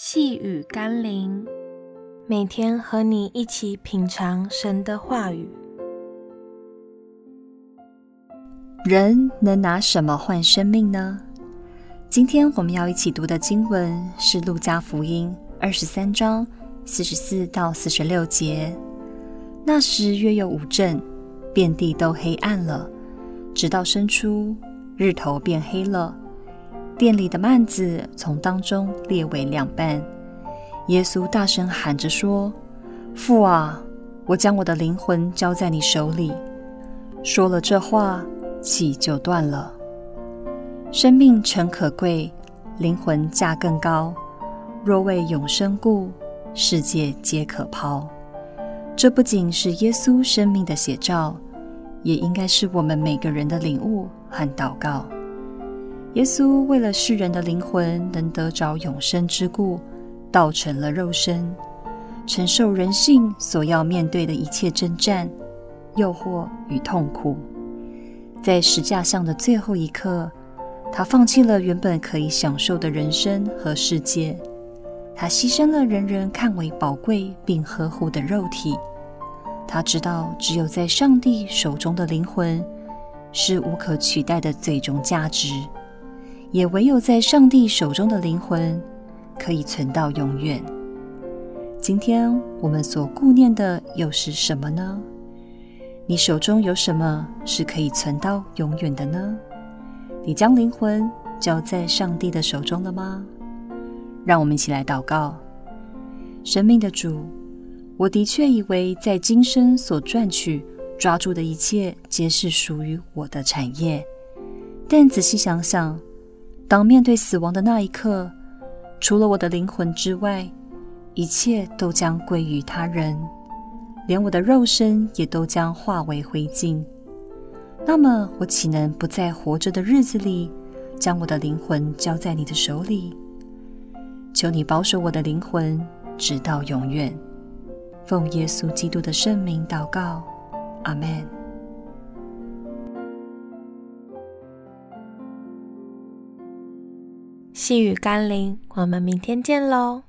细雨甘霖，每天和你一起品尝神的话语。人能拿什么换生命呢？今天我们要一起读的经文是《路加福音》二十三章四十四到四十六节。那时约有午正，遍地都黑暗了，直到生出，日头变黑了。店里的幔子从当中裂为两半，耶稣大声喊着说：“父啊，我将我的灵魂交在你手里。”说了这话，气就断了。生命诚可贵，灵魂价更高。若为永生故，世界皆可抛。这不仅是耶稣生命的写照，也应该是我们每个人的领悟和祷告。耶稣为了世人的灵魂能得着永生之故，道成了肉身，承受人性所要面对的一切征战、诱惑与痛苦。在十架上的最后一刻，他放弃了原本可以享受的人生和世界，他牺牲了人人看为宝贵并呵护的肉体。他知道，只有在上帝手中的灵魂是无可取代的最终价值。也唯有在上帝手中的灵魂，可以存到永远。今天我们所顾念的又是什么呢？你手中有什么是可以存到永远的呢？你将灵魂交在上帝的手中了吗？让我们一起来祷告：生命的主，我的确以为在今生所赚取、抓住的一切，皆是属于我的产业，但仔细想想。当面对死亡的那一刻，除了我的灵魂之外，一切都将归于他人，连我的肉身也都将化为灰烬。那么，我岂能不在活着的日子里，将我的灵魂交在你的手里？求你保守我的灵魂，直到永远。奉耶稣基督的圣名祷告，阿门。细雨甘霖，我们明天见喽。